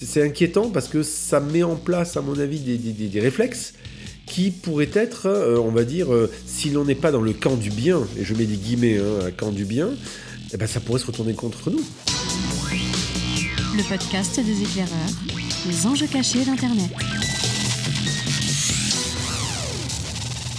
C'est inquiétant parce que ça met en place, à mon avis, des, réflexes qui pourraient être, euh, on va dire, euh, si l'on n'est pas dans le camp du bien, et je mets des guillemets, hein, un camp du bien, eh ben, ça pourrait se retourner contre nous. Le podcast des éclaireurs, les enjeux cachés d'Internet.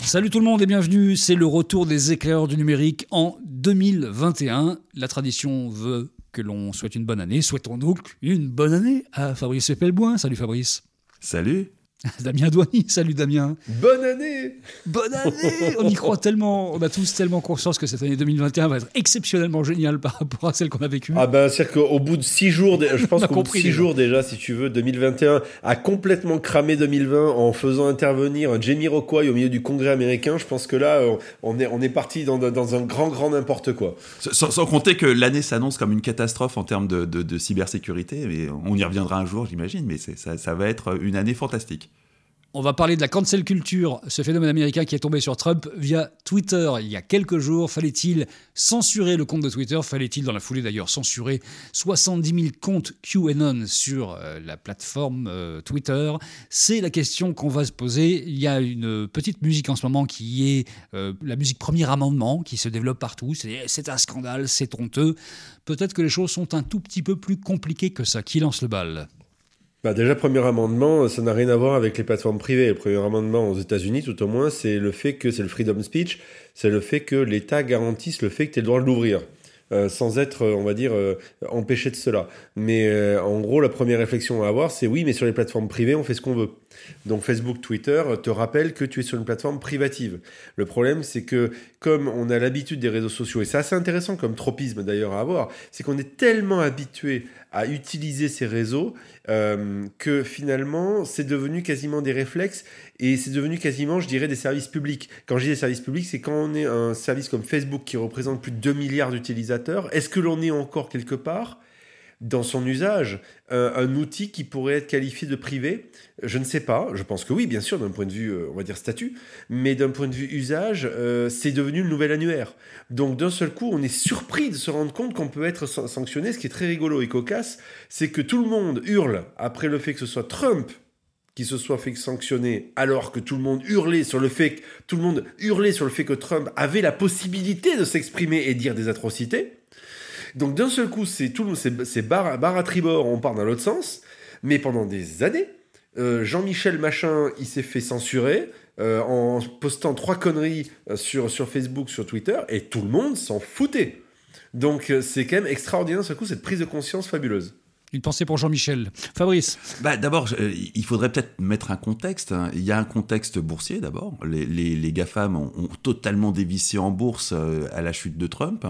Salut tout le monde et bienvenue, c'est le retour des éclaireurs du numérique en 2021. La tradition veut que l'on souhaite une bonne année. Souhaitons donc une bonne année à Fabrice Pelboin. Salut Fabrice. Salut. Damien Douany, salut Damien. Bonne année Bonne année On y croit tellement, on a tous tellement conscience que cette année 2021 va être exceptionnellement géniale par rapport à celle qu'on a vécue. Ah ben, c'est-à-dire qu'au bout de six jours, je pense qu'au bout de six jours déjà, si tu veux, 2021 a complètement cramé 2020 en faisant intervenir un Jamie Rockway au milieu du Congrès américain. Je pense que là, on est, on est parti dans, dans un grand, grand n'importe quoi. Sans, compter que l'année s'annonce comme une catastrophe en termes de, de, cybersécurité. Mais on y reviendra un jour, j'imagine, mais ça, ça va être une année fantastique. On va parler de la cancel culture, ce phénomène américain qui est tombé sur Trump via Twitter il y a quelques jours. Fallait-il censurer le compte de Twitter? Fallait-il, dans la foulée d'ailleurs, censurer 70 000 comptes QAnon sur euh, la plateforme euh, Twitter? C'est la question qu'on va se poser. Il y a une petite musique en ce moment qui est euh, la musique Premier Amendement qui se développe partout. C'est un scandale, c'est honteux. Peut-être que les choses sont un tout petit peu plus compliquées que ça. Qui lance le bal? Bah déjà, premier amendement, ça n'a rien à voir avec les plateformes privées. Le premier amendement aux États-Unis, tout au moins, c'est le fait que c'est le freedom speech, c'est le fait que l'État garantisse le fait que tu as le droit de l'ouvrir. Euh, sans être, on va dire, euh, empêché de cela. Mais euh, en gros, la première réflexion à avoir, c'est oui, mais sur les plateformes privées, on fait ce qu'on veut. Donc Facebook, Twitter te rappellent que tu es sur une plateforme privative. Le problème, c'est que comme on a l'habitude des réseaux sociaux, et c'est assez intéressant comme tropisme d'ailleurs à avoir, c'est qu'on est tellement habitué à utiliser ces réseaux que finalement, c'est devenu quasiment des réflexes et c'est devenu quasiment, je dirais, des services publics. Quand je dis des services publics, c'est quand on est un service comme Facebook qui représente plus de 2 milliards d'utilisateurs, est-ce que l'on est encore quelque part dans son usage un, outil qui pourrait être qualifié de privé? Je ne sais pas. Je pense que oui, bien sûr, d'un point de vue, euh, on va dire statut, mais d'un point de vue usage, euh, c'est devenu le nouvel annuaire. Donc d'un seul coup, on est surpris de se rendre compte qu'on peut être sanctionné. Ce qui est très rigolo et cocasse, c'est que tout le monde hurle après le fait que ce soit Trump qui se soit fait sanctionner alors que tout le monde hurlait sur le fait que tout le monde hurlait sur le fait que Trump avait la possibilité de s'exprimer et dire des atrocités. Donc d'un seul coup, c'est tout, c'est barre, à tribord, on part dans l'autre sens. Mais pendant des années, euh, Jean-Michel Machin, il s'est fait censurer euh, en postant trois conneries euh, sur, sur Facebook, sur Twitter, et tout le monde s'en foutait. Donc c'est quand même extraordinaire, ce coup, cette prise de conscience fabuleuse. Une pensée pour Jean-Michel. Fabrice bah, D'abord, il faudrait peut-être mettre un contexte. Hein. Il y a un contexte boursier d'abord. Les, GAFAM ont, ont, totalement dévissé en bourse à la chute de Trump.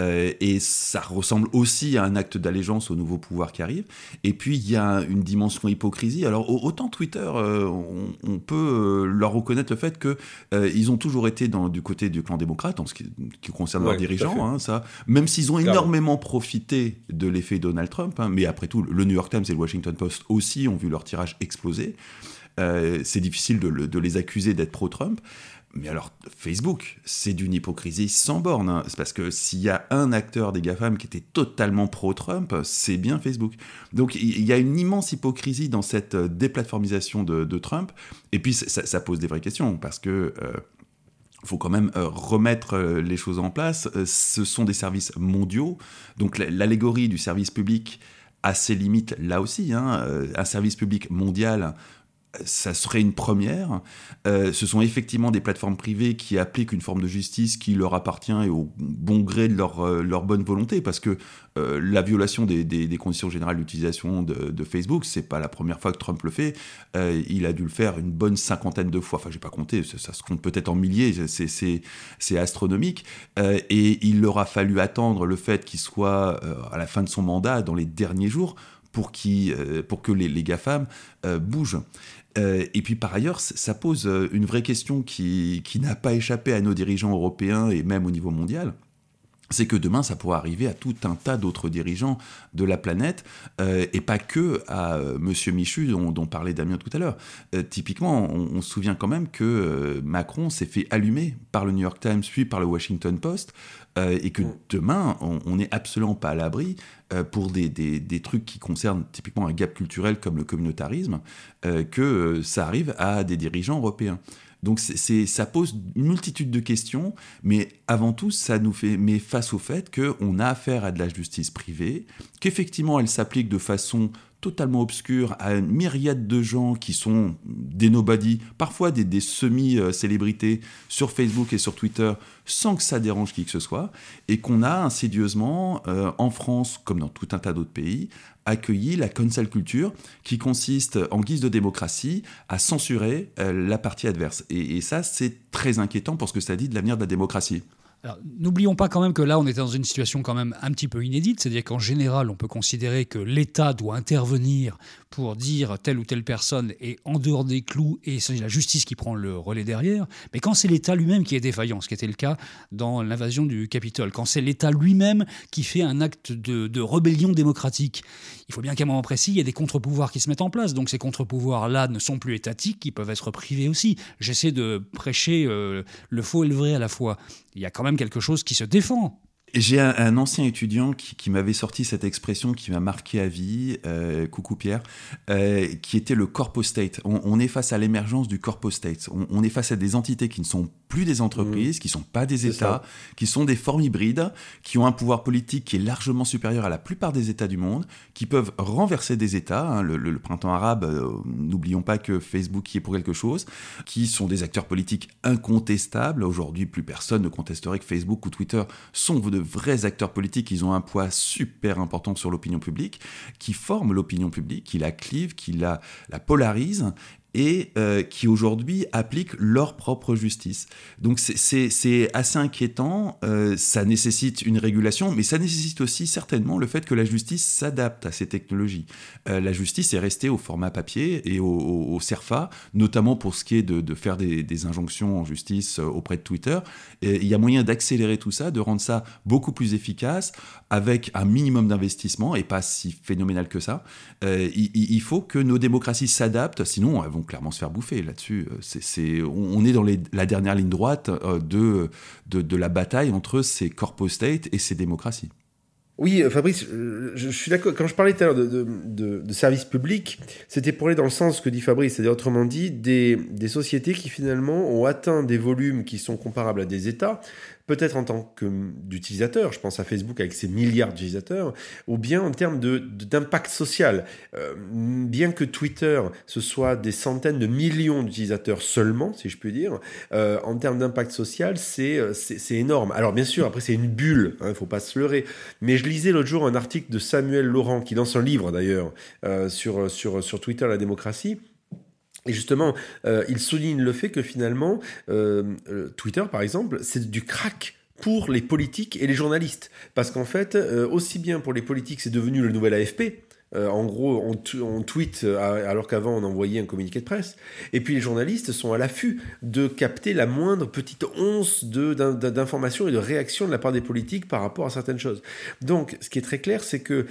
Euh, et ça ressemble aussi à un acte d'allégeance au nouveau pouvoir qui arrive. Et puis il y a une dimension hypocrisie. Alors autant Twitter, euh, on, peut euh, leur reconnaître le fait que ils ont toujours été dans, du côté du clan démocrate en ce qui, concerne leurs dirigeants. Hein, ça, même s'ils ont énormément profité de l'effet Donald Trump. Hein, mais après tout, le New York Times et le Washington Post aussi ont vu leur tirage exploser. C'est difficile de, les accuser d'être pro-Trump. Mais alors, Facebook, c'est d'une hypocrisie sans borne. Hein. C'est parce que s'il y a un acteur des GAFAM qui était totalement pro-Trump, c'est bien Facebook. Donc il y a une immense hypocrisie dans cette euh, déplatformisation de, Trump. Et puis ça, pose des vraies questions, parce que... Euh, faut quand même euh, remettre les choses en place. ce sont des services mondiaux, donc l'allégorie du service public a ses limites là aussi. Hein. Un service public mondial, ça serait une première. Euh, ce sont effectivement des plateformes privées qui appliquent une forme de justice qui leur appartient et au bon gré de leur, euh, bonne volonté, parce que euh, la violation des, des, conditions générales d'utilisation de, de, Facebook, c'est pas la première fois que Trump le fait. il a dû le faire une bonne cinquantaine de fois. Enfin, j'ai pas compté, ça, se compte peut-être en milliers, c'est astronomique. et il leur a fallu attendre le fait qu'il soit à la fin de son mandat, dans les derniers jours, pour, qui, pour que les, les GAFAM bougent. Euh, et puis par ailleurs, ça pose euh, une vraie question qui, n'a pas échappé à nos dirigeants européens et même au niveau mondial. C'est que demain, ça pourra arriver à tout un tas d'autres dirigeants de la planète, euh, et pas que à euh, Monsieur Michu, dont, parlait Damien tout à l'heure. Euh, typiquement, on, se souvient quand même que Macron s'est fait allumer par le New York Times, puis par le Washington Post, et que mm. demain, on n'est absolument pas à l'abri pour des, des, trucs qui concernent typiquement un gap culturel comme le communautarisme, que ça arrive à des dirigeants européens. Donc ça pose une multitude de questions, mais avant tout, ça nous fait met face au fait qu'on a affaire à de la justice privée, qu'effectivement elle s'applique de façon totalement obscure à une myriade de gens qui sont des nobody, parfois des, semi-célébrités sur Facebook et sur Twitter, sans que ça dérange qui que ce soit, et qu'on a insidieusement, euh, en France, comme dans tout un tas d'autres pays, accueilli la cancel culture, qui consiste, en guise de démocratie, à censurer euh, la partie adverse. et ça, c'est très inquiétant pour ce que ça dit de l'avenir de la démocratie. N'oublions pas quand même que là, on est dans une situation quand même un petit peu inédite, c'est-à-dire qu'en général, on peut considérer que l'État doit intervenir pour dire telle ou telle personne est en dehors des clous et c'est la justice qui prend le relais derrière. Mais quand c'est l'État lui-même qui est défaillant, ce qui était le cas dans l'invasion du Capitole, quand c'est l'État lui-même qui fait un acte de, rébellion démocratique, il faut bien qu'à un moment précis, il y ait des contre-pouvoirs qui se mettent en place. Donc ces contre-pouvoirs-là ne sont plus étatiques, ils peuvent être privés aussi. J'essaie de prêcher euh, le faux et le vrai à la fois. Il y a quand même quelque chose qui se défend. J'ai un, ancien étudiant qui, m'avait sorti cette expression qui m'a marqué à vie, euh, coucou Pierre, euh, qui était le corpo state. On, est face à l'émergence du corpo state. On, est face à des entités qui ne sont plus des entreprises, mmh. qui ne sont pas des États, qui sont des formes hybrides, qui ont un pouvoir politique qui est largement supérieur à la plupart des États du monde, qui peuvent renverser des États. Hein. le, printemps arabe, euh, n'oublions pas que Facebook y est pour quelque chose, qui sont des acteurs politiques incontestables. Aujourd'hui, plus personne ne contesterait que Facebook ou Twitter sont de vrais acteurs politiques, ils ont un poids super important sur l'opinion publique, qui forment l'opinion publique, qui la clivent, qui la, la polarisent et euh, qui aujourd'hui appliquent leur propre justice. Donc c'est assez inquiétant, euh, ça nécessite une régulation, mais ça nécessite aussi certainement le fait que la justice s'adapte à ces technologies. Euh, la justice est restée au format papier et au, au, CERFA, notamment pour ce qui est de, faire des, injonctions en justice auprès de Twitter. Il y a moyen d'accélérer tout ça, de rendre ça beaucoup plus efficace, avec un minimum d'investissement, et pas si phénoménal que ça. Il, faut que nos démocraties s'adaptent, sinon elles vont clairement se faire bouffer là-dessus. Euh, c'est, on est dans la dernière ligne droite euh, de, de, la bataille entre ces corpo-states et ces démocraties. Oui, euh, Fabrice, je, suis d'accord. Quand je parlais tout à l'heure de, de, services publics, c'était pour aller dans le sens que dit Fabrice, c'est-à-dire autrement dit, des, des, sociétés qui finalement ont atteint des volumes qui sont comparables à des États, peut-être en tant qu'utilisateur, je pense à Facebook avec ses milliards d'utilisateurs, ou bien en termes d'impact social. Euh, bien que Twitter, ce soit des centaines de millions d'utilisateurs seulement, si je puis dire, euh, en termes d'impact social, euh, c'est énorme. Alors bien sûr, après c'est une bulle, il hein, ne faut pas se leurrer, mais je lisais l'autre jour un article de Samuel Laurent, qui dans son livre d'ailleurs, sur, sur, sur Twitter, la démocratie, et justement, euh, il souligne le fait que finalement, euh, euh, Twitter, par exemple, c'est du crack pour les politiques et les journalistes. Parce qu'en fait, aussi bien pour les politiques, c'est devenu le nouvel AFP. en gros, on, tweet alors qu'avant on envoyait un communiqué de presse. Et puis les journalistes sont à l'affût de capter la moindre petite once d'information et de réaction de la part des politiques par rapport à certaines choses. Donc, ce qui est très clair, c'est que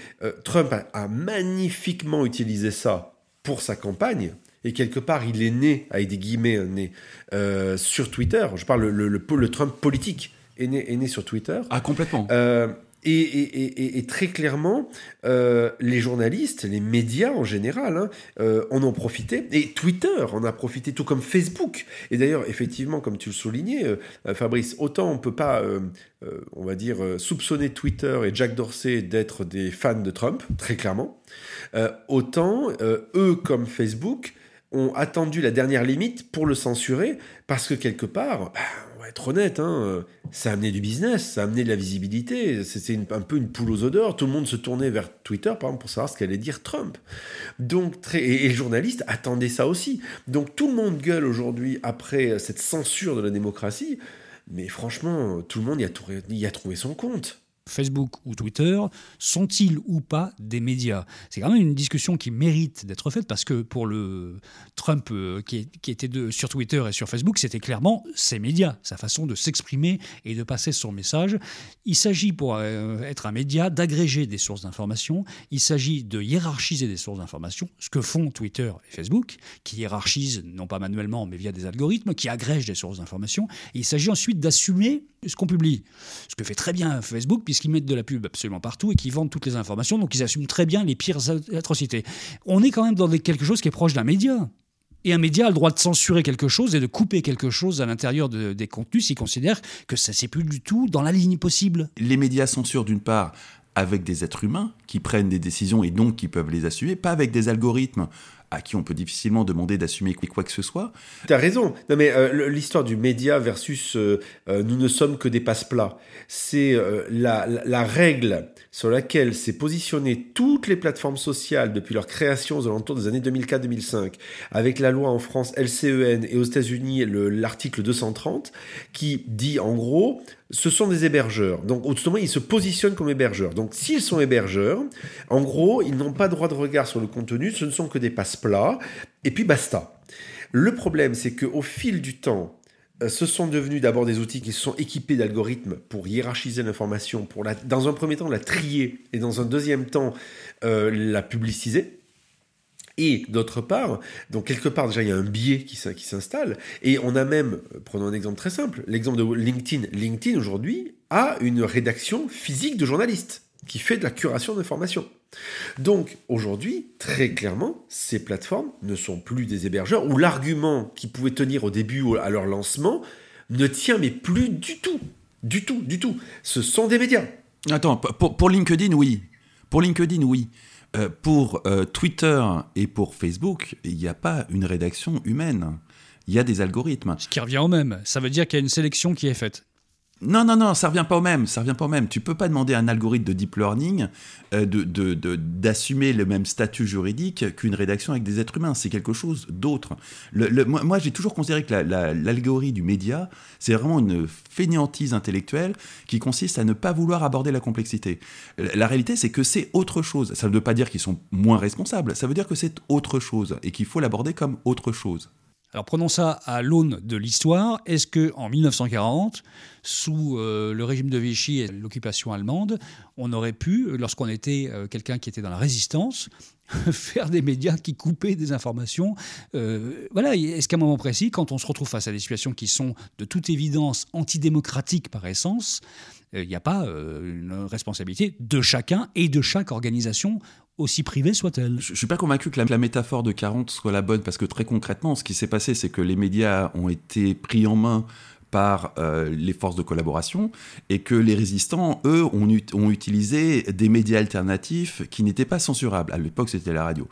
Trump a magnifiquement utilisé ça pour sa campagne et quelque part il est né, avec des guillemets, euh, né euh, sur Twitter. Je parle le, le, Trump politique est né, est né, sur Twitter. Ah complètement. Euh, et, et, et, très clairement, les journalistes, les médias en général, hein, en ont profité. Et Twitter en a profité, tout comme Facebook. Et d'ailleurs, effectivement, comme tu le soulignais, Fabrice, autant on peut pas, on va dire, soupçonner Twitter et Jack Dorsey d'être des fans de Trump, très clairement, autant eux comme Facebook ont attendu la dernière limite pour le censurer, parce que quelque part, bah, on va être honnête, hein, ça a amené du business, ça a amené de la visibilité, c'est un peu une poule aux odeurs, tout le monde se tournait vers Twitter, par exemple, pour savoir ce qu'allait dire Trump. Donc, et, les journalistes attendaient ça aussi. Donc tout le monde gueule aujourd'hui après cette censure de la démocratie, mais franchement, tout le monde y a trouvé son compte. Facebook ou Twitter sont-ils ou pas des médias? C'est quand même une discussion qui mérite d'être faite parce que pour le Trump euh, qui, était sur Twitter et sur Facebook, c'était clairement ses médias, sa façon de s'exprimer et de passer son message. Il s'agit pour euh, être un média d'agréger des sources d'information, il s'agit de hiérarchiser des sources d'information, ce que font Twitter et Facebook, qui hiérarchisent non pas manuellement mais via des algorithmes, qui agrègent des sources d'information. Il s'agit ensuite d'assumer ce qu'on publie, ce que fait très bien Facebook puisqu'ils mettent de la pub absolument partout et qu'ils vendent toutes les informations, donc ils assument très bien les pires atrocités. On est quand même dans quelque chose qui est proche d'un média. Et un média a le droit de censurer quelque chose et de couper quelque chose à l'intérieur des contenus s'il considère que ça c'est plus du tout dans la ligne possible. Les médias censurent d'une part avec des êtres humains qui prennent des décisions et donc qui peuvent les assumer, pas avec des algorithmes à qui on peut difficilement demander d'assumer quoi que ce soit. Tu as raison. Non mais euh, l'histoire du média versus euh, euh, nous ne sommes que des passe-plats, c'est la, règle sur laquelle s'est positionnées toutes les plateformes sociales depuis leur création aux alentours des années 2004-2005, avec la loi en France LCEN et aux États-Unis l'article 230, qui dit en gros ce sont des hébergeurs. Donc, au tout ils se positionnent comme hébergeurs. Donc, s'ils sont hébergeurs, en gros, ils n'ont pas droit de regard sur le contenu, ce ne sont que des passe-plats, et puis basta. Le problème, c'est qu'au fil du temps, euh, ce sont devenus d'abord des outils qui sont équipés d'algorithmes pour hiérarchiser l'information, pour dans un premier temps la trier et dans un deuxième temps euh, la publiciser. Et d'autre part, donc quelque part déjà il y a un biais qui, s'installe, et on a même, euh, prenons un exemple très simple, l'exemple de LinkedIn. LinkedIn aujourd'hui a une rédaction physique de journalistes qui fait de la curation d'informations. Donc aujourd'hui, très clairement, ces plateformes ne sont plus des hébergeurs où l'argument qui pouvait tenir au début à leur lancement ne tient mais plus du tout. Du tout, du tout. Ce sont des médias. Attends, pour, pour LinkedIn, oui. Pour LinkedIn, oui. Euh, pour euh, Twitter et pour Facebook, il n'y a pas une rédaction humaine. Il y a des algorithmes. Ce qui revient au même. Ça veut dire qu'il y a une sélection qui est faite. Non, non, non, ça revient pas au même. Ça revient pas au même. Tu peux pas demander à un algorithme de deep learning euh, d'assumer le même statut juridique qu'une rédaction avec des êtres humains. C'est quelque chose d'autre. Moi, j'ai toujours considéré que l'algorithme du média, c'est vraiment une fainéantise intellectuelle qui consiste à ne pas vouloir aborder la complexité. La réalité, c'est que c'est autre chose. Ça ne veut pas dire qu'ils sont moins responsables. Ça veut dire que c'est autre chose et qu'il faut l'aborder comme autre chose. Alors prenons ça à l'aune de l'histoire. Est-ce que en 1940, sous euh, le régime de Vichy et l'occupation allemande, on aurait pu, lorsqu'on était euh, quelqu'un qui était dans la résistance, faire des médias qui coupaient des informations euh, Voilà. Est-ce qu'à un moment précis, quand on se retrouve face à des situations qui sont de toute évidence antidémocratiques par essence, il n'y a pas une responsabilité de chacun et de chaque organisation aussi privée soit-elle. Je, ne suis pas convaincu que la, métaphore de 40 soit la bonne, parce que très concrètement, ce qui s'est passé, c'est que les médias ont été pris en main par euh, les forces de collaboration et que les résistants, eux, ont, utilisé des médias alternatifs qui n'étaient pas censurables. À l'époque, c'était la radio.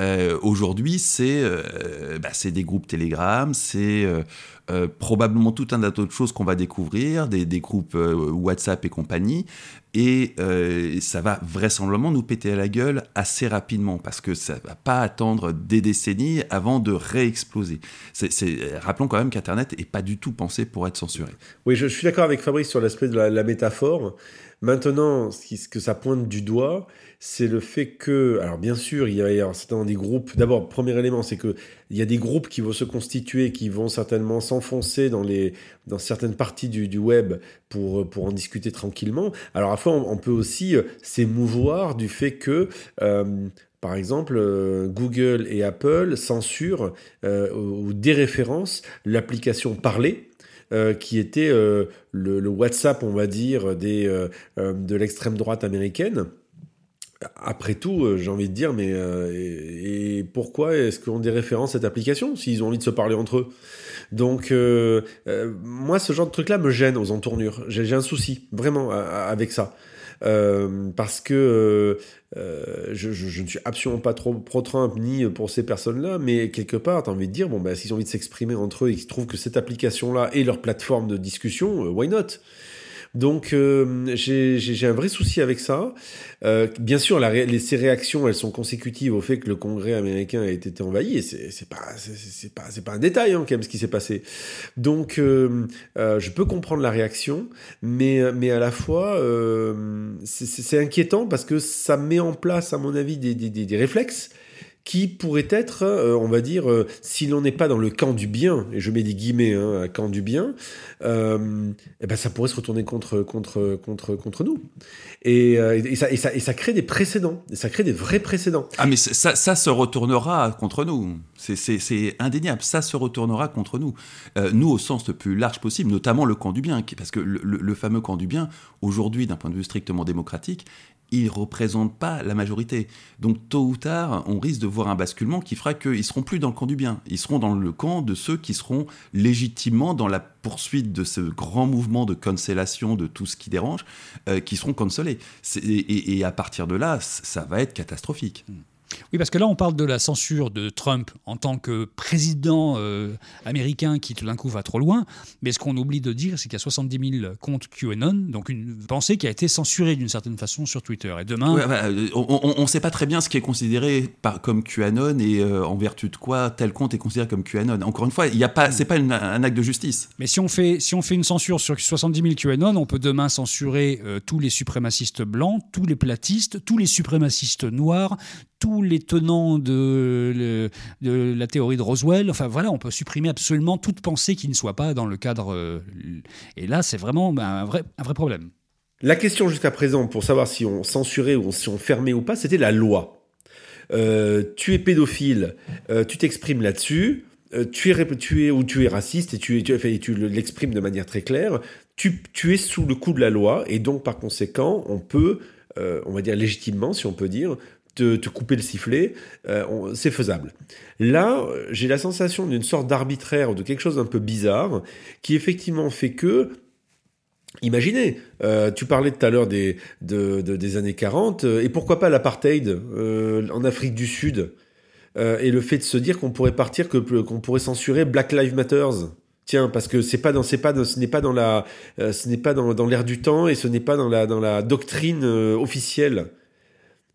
Euh, aujourd'hui, c'est euh, bah, des groupes Telegram, c'est probablement tout un tas d'autres choses qu'on va découvrir, des, groupes WhatsApp et compagnie, et euh, ça va vraisemblablement nous péter à la gueule assez rapidement parce que ça va pas attendre des décennies avant de réexploser. rappelons quand même qu'Internet n'est pas du tout pensé pour être censuré. Oui, je, suis d'accord avec Fabrice sur l'aspect de la, métaphore. Maintenant, ce que ça pointe du doigt, c'est le fait que, alors bien sûr, il y a, certainement des groupes. D'abord, premier élément, c'est que il y a des groupes qui vont se constituer, qui vont certainement s'enfoncer dans les dans certaines parties du, web pour pour en discuter tranquillement. Alors à fois, on, peut aussi euh, s'émouvoir du fait que euh, par exemple, euh, Google et Apple censurent ou déréférencent l'application Parler, qui était le, le, WhatsApp, on va dire, des, de l'extrême droite américaine après tout, euh, j'ai envie de dire, mais euh, pourquoi est-ce qu'on déréférence cette application s'ils ont envie de se parler entre eux? Donc, euh, moi, ce genre de truc-là me gêne aux entournures. J'ai un souci, vraiment, avec ça. Parce que je, je, ne suis absolument pas trop pro-Trump ni pour ces personnes-là, mais quelque part, tu as envie de dire, bon, bah, s'ils ont envie de s'exprimer entre eux et qu'ils trouvent que cette application-là est leur plateforme de discussion, why not? Donc euh, j'ai un vrai souci avec ça. Euh, bien sûr, ces réactions, elles sont consécutives au fait que le Congrès américain a été envahi, et c'est pas pas pas un détail hein, quand même ce qui s'est passé. Donc euh, euh, je peux comprendre la réaction, mais mais à la fois c'est inquiétant parce que ça met en place, à mon avis, des, des, des réflexes qui pourrait être, euh, on va dire, euh, si l'on n'est pas dans le camp du bien, et je mets des guillemets, hein, camp du bien, euh, eh ben ça pourrait se retourner contre, contre, contre, contre nous. Et, et, ça, et, ça, et ça crée des précédents, et ça crée des vrais précédents. Ah mais ça, ça se retournera contre nous, c'est indéniable, ça se retournera contre nous. nous au sens le plus large possible, notamment le camp du bien, parce que le fameux camp du bien, aujourd'hui d'un point de vue strictement démocratique, ils ne représentent pas la majorité. Donc tôt ou tard, on risque de voir un basculement qui fera qu'ils seront plus dans le camp du bien. Ils seront dans le camp de ceux qui seront légitimement dans la poursuite de ce grand mouvement de cancellation de tout ce qui dérange, euh, qui seront cancellés. Et, et, à partir de là, ça va être catastrophique. Oui, parce que là, on parle de la censure de Trump en tant que président euh, américain qui tout d'un coup va trop loin. Mais ce qu'on oublie de dire, c'est qu'il y a 70 000 comptes QAnon, donc une pensée qui a été censurée d'une certaine façon sur Twitter. Et demain. Euh, on ne sait pas très bien ce qui est considéré par, comme QAnon et euh, en vertu de quoi tel compte est considéré comme QAnon. Encore une fois, ce n'est pas, pas un acte de justice. Mais si on, fait, si on fait une censure sur 70 000 QAnon, on peut demain censurer tous les suprémacistes blancs, tous les platistes, tous les suprémacistes noirs, tous les tenants de, la théorie de Roswell. Enfin voilà, on peut supprimer absolument toute pensée qui ne soit pas dans le cadre. Euh, et là, c'est vraiment un vrai, un vrai problème. La question jusqu'à présent pour savoir si on censurait ou si on fermait ou pas, c'était la loi. Euh, tu es pédophile, euh, tu t'exprimes là-dessus. tu es, ou tu es raciste et tu, l'exprimes de manière très claire. Tu es sous le coup de la loi et donc par conséquent, on peut, on va dire légitimement, si on peut dire, te, couper le sifflet, euh, c'est faisable. Là, j'ai la sensation d'une sorte d'arbitraire ou de quelque chose d'un peu bizarre qui effectivement fait que Imaginez, euh, tu parlais tout à l'heure des, des années 40, euh, et pourquoi pas l'apartheid en Afrique du Sud Et le fait de se dire qu'on pourrait partir, que qu'on pourrait censurer Black Lives Matters. Tiens, parce que c'est pas dans, c'est pas ce n'est pas dans la, ce n'est pas dans, dans l'air du temps et ce n'est pas dans la, dans la doctrine officielle.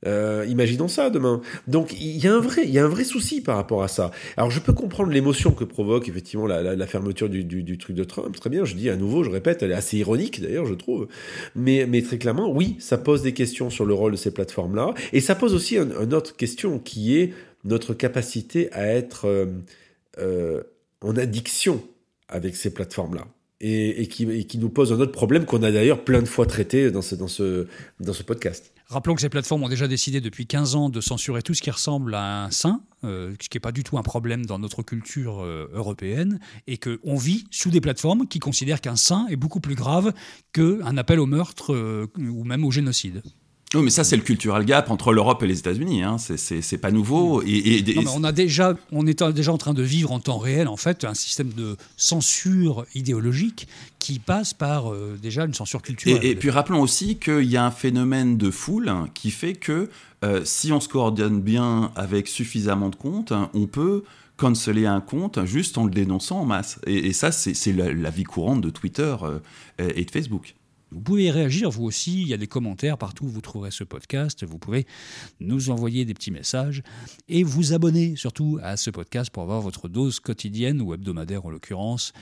Euh, imaginons ça demain. Donc il y a un vrai, il y a un vrai souci par rapport à ça. Alors je peux comprendre l'émotion que provoque effectivement la, fermeture du, truc de Trump. Très bien, je dis à nouveau, je répète, elle est assez ironique d'ailleurs, je trouve. Mais, très clairement, oui, ça pose des questions sur le rôle de ces plateformes-là, et ça pose aussi une un autre question qui est notre capacité à être euh, euh, en addiction avec ces plateformes-là. Et, qui, nous pose un autre problème qu'on a d'ailleurs plein de fois traité dans ce, dans ce, dans ce podcast. Rappelons que ces plateformes ont déjà décidé depuis 15 ans de censurer tout ce qui ressemble à un saint, euh, ce qui n'est pas du tout un problème dans notre culture euh, européenne, et qu'on vit sous des plateformes qui considèrent qu'un saint est beaucoup plus grave qu'un appel au meurtre euh, ou même au génocide. Oui, mais ça, c'est le cultural gap entre l'Europe et les États-Unis. Hein. C'est pas nouveau. Et, et, non, mais on, a déjà, on est déjà en train de vivre en temps réel, en fait, un système de censure idéologique qui passe par euh, déjà une censure culturelle. Et, puis rappelons aussi qu'il y a un phénomène de foule qui fait que euh, si on se coordonne bien avec suffisamment de comptes, on peut canceller un compte juste en le dénonçant en masse. Et, ça, c'est la, vie courante de Twitter euh, et de Facebook. Vous pouvez réagir vous aussi, il y a des commentaires partout où vous trouverez ce podcast, vous pouvez nous envoyer des petits messages et vous abonner surtout à ce podcast pour avoir votre dose quotidienne ou hebdomadaire en l'occurrence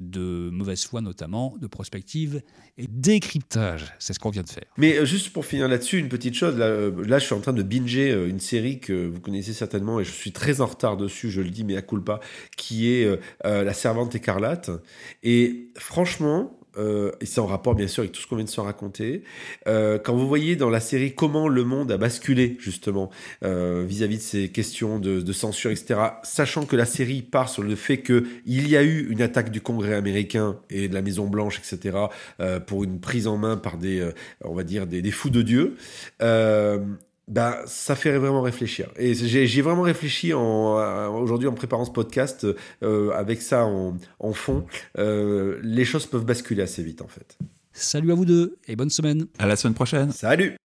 de mauvaise foi notamment, de prospective et décryptage. C'est ce qu'on vient de faire. Mais euh, juste pour finir là-dessus, une petite chose. Là, euh, je suis en train de binger euh, une série que vous connaissez certainement et je suis très en retard dessus, je le dis, mais à culpa, qui est La Servante écarlate. Et franchement, euh, et c'est en rapport bien sûr avec tout ce qu'on vient de se raconter, euh, quand vous voyez dans la série comment le monde a basculé justement euh, vis-à-vis de ces questions de, de, censure, etc., sachant que la série part sur le fait qu'il y a eu une attaque du Congrès américain et de la Maison Blanche, etc., euh, pour une prise en main par des, euh, on va dire, des, des fous de Dieu, bah, ça fait vraiment réfléchir. Et j'ai vraiment réfléchi en, euh, aujourd'hui en préparant ce podcast euh, avec ça en, en fond. Euh, les choses peuvent basculer assez vite en fait. Salut à vous deux et bonne semaine. À la semaine prochaine. Salut.